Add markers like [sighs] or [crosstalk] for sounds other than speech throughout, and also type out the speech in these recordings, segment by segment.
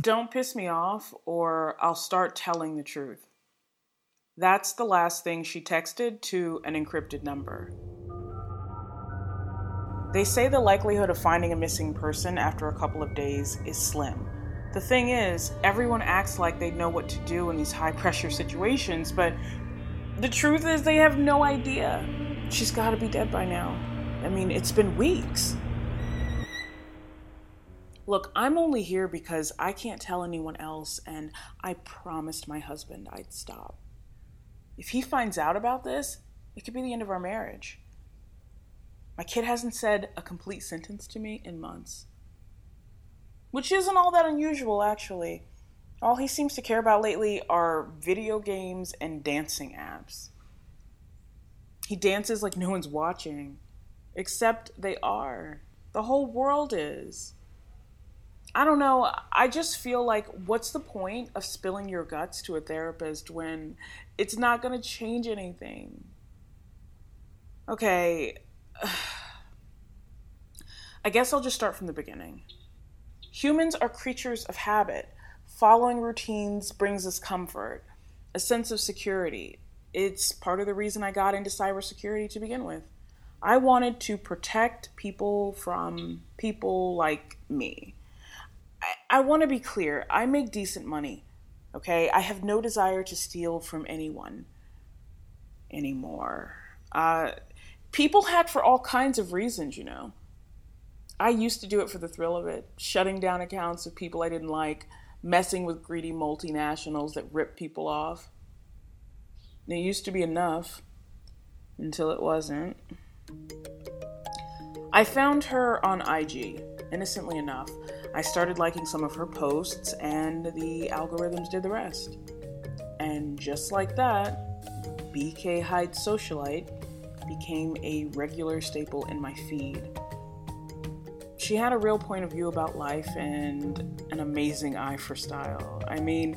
Don't piss me off, or I'll start telling the truth. That's the last thing she texted to an encrypted number. They say the likelihood of finding a missing person after a couple of days is slim. The thing is, everyone acts like they know what to do in these high pressure situations, but the truth is they have no idea. She's got to be dead by now. I mean, it's been weeks. Look, I'm only here because I can't tell anyone else, and I promised my husband I'd stop. If he finds out about this, it could be the end of our marriage. My kid hasn't said a complete sentence to me in months. Which isn't all that unusual, actually. All he seems to care about lately are video games and dancing apps. He dances like no one's watching, except they are. The whole world is. I don't know. I just feel like what's the point of spilling your guts to a therapist when it's not going to change anything? Okay. [sighs] I guess I'll just start from the beginning. Humans are creatures of habit. Following routines brings us comfort, a sense of security. It's part of the reason I got into cybersecurity to begin with. I wanted to protect people from people like me. I, want to be clear. I make decent money. Okay? I have no desire to steal from anyone anymore. Uh, people hack for all kinds of reasons, you know. I used to do it for the thrill of it, shutting down accounts of people I didn't like, messing with greedy multinationals that rip people off. And it used to be enough until it wasn't. I found her on IG, innocently enough. I started liking some of her posts, and the algorithms did the rest. And just like that, BK Hyde Socialite became a regular staple in my feed. She had a real point of view about life and an amazing eye for style. I mean,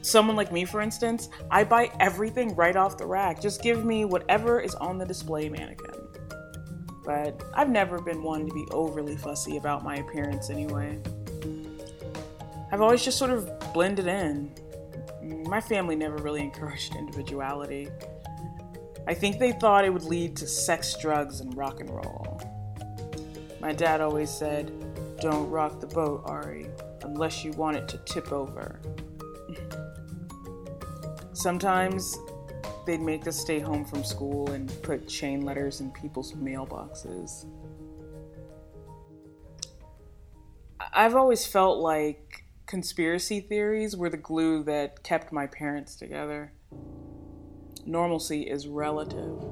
someone like me, for instance, I buy everything right off the rack. Just give me whatever is on the display mannequin but I've never been one to be overly fussy about my appearance anyway. I've always just sort of blended in. My family never really [laughs] encouraged individuality. I think they thought it would lead to sex, drugs, and rock and roll. My dad always said, Don't rock the boat, Ari, unless you want it to tip over. [laughs] Sometimes they'd make us stay home from school and put chain letters in people's mailboxes. I've always felt like conspiracy theories were the glue that kept my parents together. Normalcy is relative.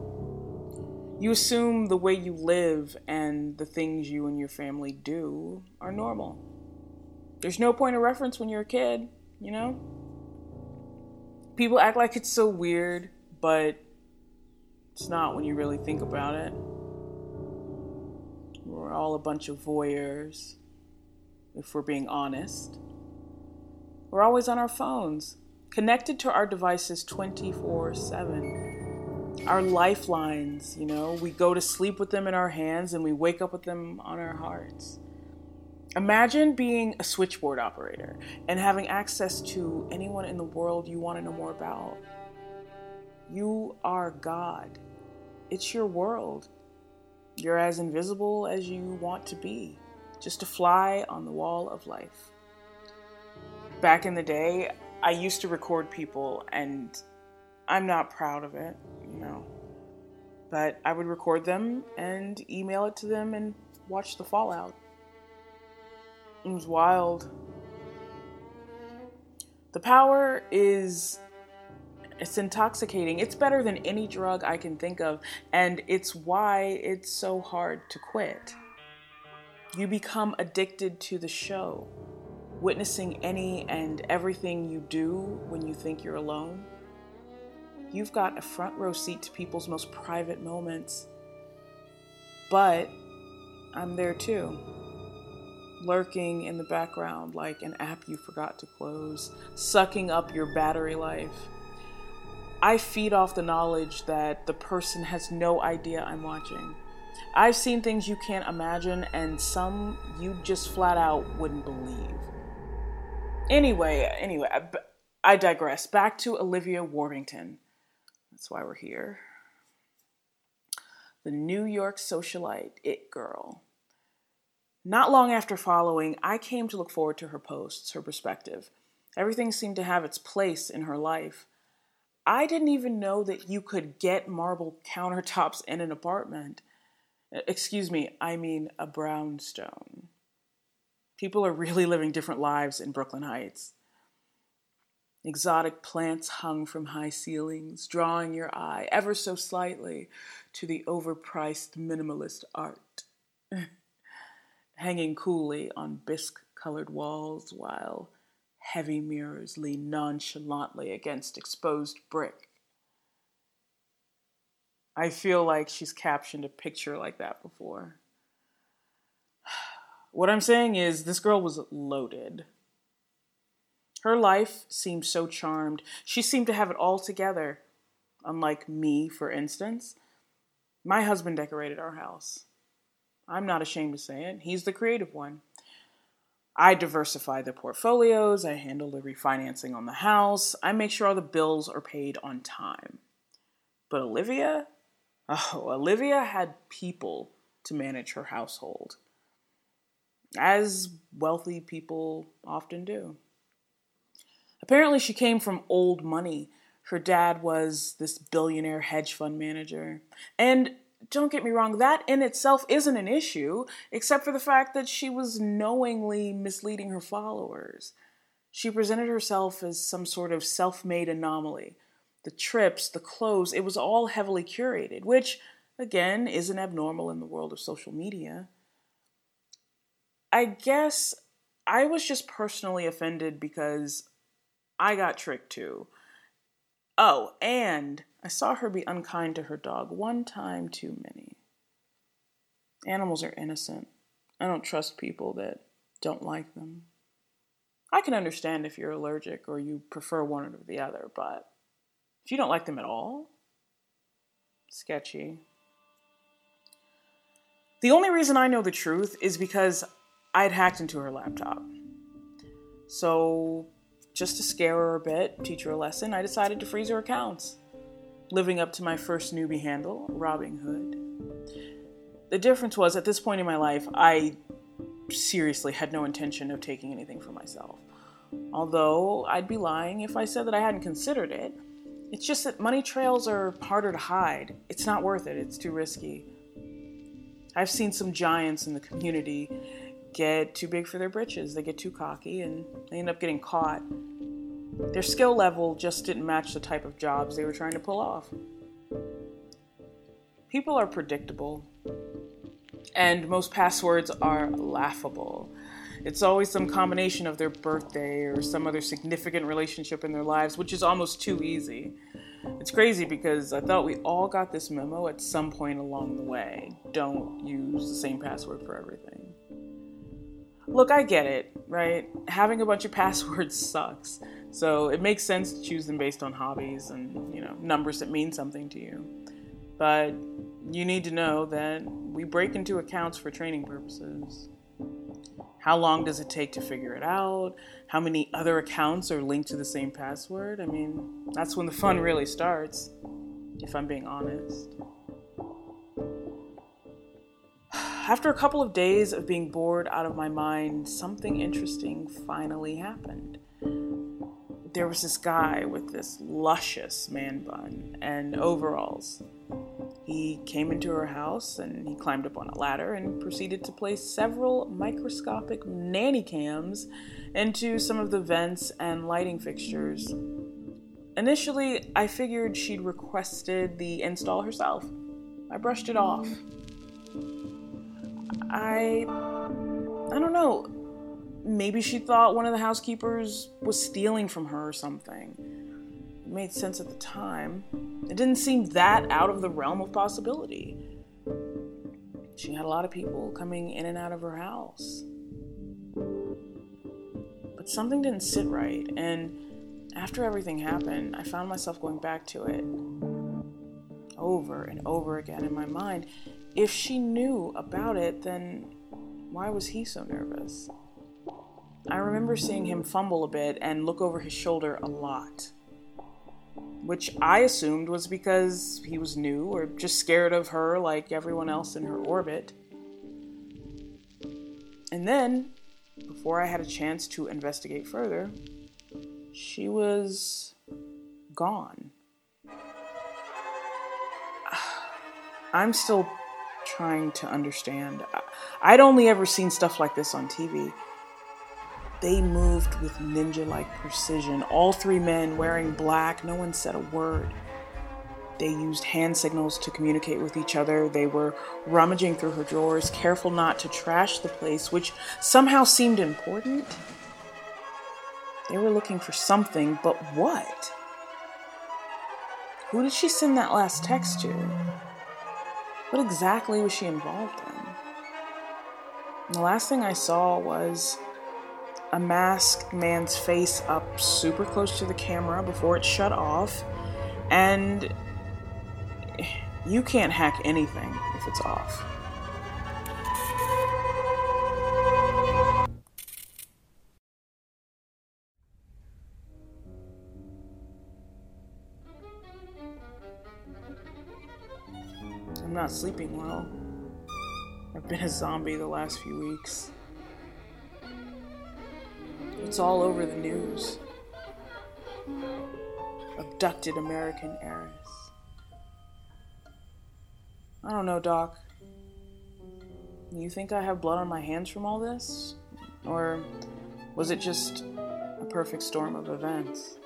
You assume the way you live and the things you and your family do are normal. There's no point of reference when you're a kid, you know? People act like it's so weird but it's not when you really think about it. We're all a bunch of voyeurs, if we're being honest. We're always on our phones, connected to our devices 24 7. Our lifelines, you know, we go to sleep with them in our hands and we wake up with them on our hearts. Imagine being a switchboard operator and having access to anyone in the world you want to know more about. You are God. It's your world. You're as invisible as you want to be, just a fly on the wall of life. Back in the day, I used to record people, and I'm not proud of it, you know. But I would record them and email it to them and watch the fallout. It was wild. The power is it's intoxicating. It's better than any drug I can think of, and it's why it's so hard to quit. You become addicted to the show, witnessing any and everything you do when you think you're alone. You've got a front row seat to people's most private moments. But I'm there too, lurking in the background like an app you forgot to close, sucking up your battery life I feed off the knowledge that the person has no idea I'm watching. I've seen things you can't imagine, and some you just flat out wouldn't believe. Anyway, anyway, I, digress. Back to Olivia Worthington. That's why we're here. The New York socialite, It Girl. Not long after following, I came to look forward to her posts, her perspective. Everything seemed to have its place in her life. I didn't even know that you could get marble countertops in an apartment. Excuse me, I mean a brownstone. People are really living different lives in Brooklyn Heights. Exotic plants hung from high ceilings, drawing your eye ever so slightly to the overpriced minimalist art. [laughs] Hanging coolly on bisque colored walls while heavy mirrors lean nonchalantly against exposed brick. I feel like she's captioned a picture like that before. [sighs] What I'm saying is, this girl was loaded. Her life seemed so charmed. She seemed to have it all together. Unlike me, for instance. My husband decorated our house. I'm not ashamed to say it. He's the creative one. I diversify the portfolios, I handle the refinancing on the house, I make sure all the bills are paid on time. But Olivia? Oh, Olivia had people to manage her household, as wealthy people often do. Apparently, she came from old money. Her dad was this billionaire hedge fund manager. And don't get me wrong, that in itself isn't an issue, except for the fact that she was knowingly misleading her followers. She presented herself as some sort of self made anomaly. The trips, the clothes, it was all heavily curated, which, again, isn't abnormal in the world of social media. I guess I was just personally offended because I got tricked too. Oh, and I saw her be unkind to her dog one time too many. Animals are innocent. I don't trust people that don't like them. I can understand if you're allergic or you prefer one or the other, but if you don't like them at all, sketchy. The only reason I know the truth is because I had hacked into her laptop. So just to scare her a bit, teach her a lesson, I decided to freeze her accounts, living up to my first newbie handle, Robbing Hood. The difference was, at this point in my life, I seriously had no intention of taking anything for myself. Although I'd be lying if I said that I hadn't considered it. It's just that money trails are harder to hide. It's not worth it, it's too risky. I've seen some giants in the community get too big for their britches. They get too cocky and they end up getting caught. Their skill level just didn't match the type of jobs they were trying to pull off. People are predictable, and most passwords are laughable. It's always some combination of their birthday or some other significant relationship in their lives, which is almost too easy. It's crazy because I thought we all got this memo at some point along the way. Don't use the same password for everything. Look, I get it, right? Having a bunch of [laughs] passwords sucks. So it makes sense to choose them based on hobbies and, you know, numbers that mean something to you. But you need to know that we break into accounts for training purposes. How long does it take to figure it out? How many other accounts are linked to the same password? I mean, that's when the fun really starts, if I'm being honest. After a couple of days of being bored out of my mind, something interesting finally happened. There was this guy with this luscious man bun and overalls. He came into her house and he climbed up on a ladder and proceeded to place several microscopic nanny cams into some of the vents and lighting fixtures. Initially, I figured she'd requested the install herself. I brushed it off. I I don't know. Maybe she thought one of the housekeepers was stealing from her or something. It made sense at the time. It didn't seem that out of the realm of possibility. She had a lot of people coming in and out of her house. But something didn't sit right, and after everything happened, I found myself going back to it over and over again in my mind. If she knew about it, then why was he so nervous? I remember seeing him fumble a bit and look over his shoulder a lot. Which I assumed was because he was new or just scared of her like everyone else in her orbit. And then, before I had a chance to investigate further, she was gone. [sighs] I'm still trying to understand. I'd only ever seen stuff like this on TV. They moved with ninja like precision. All three men wearing black, no one said a word. They used hand signals to communicate with each other. They were rummaging through her drawers, careful not to trash the place, which somehow seemed important. They were looking for something, but what? Who did she send that last text to? What exactly was she involved in? And the last thing I saw was a masked man's face up super close to the camera before it shut off, and you can't hack anything if it's off. I'm not sleeping well. I've been a zombie the last few weeks. It's all over the news. Abducted American heiress. I don't know, Doc. You think I have blood on my hands from all this? Or was it just a perfect storm of events?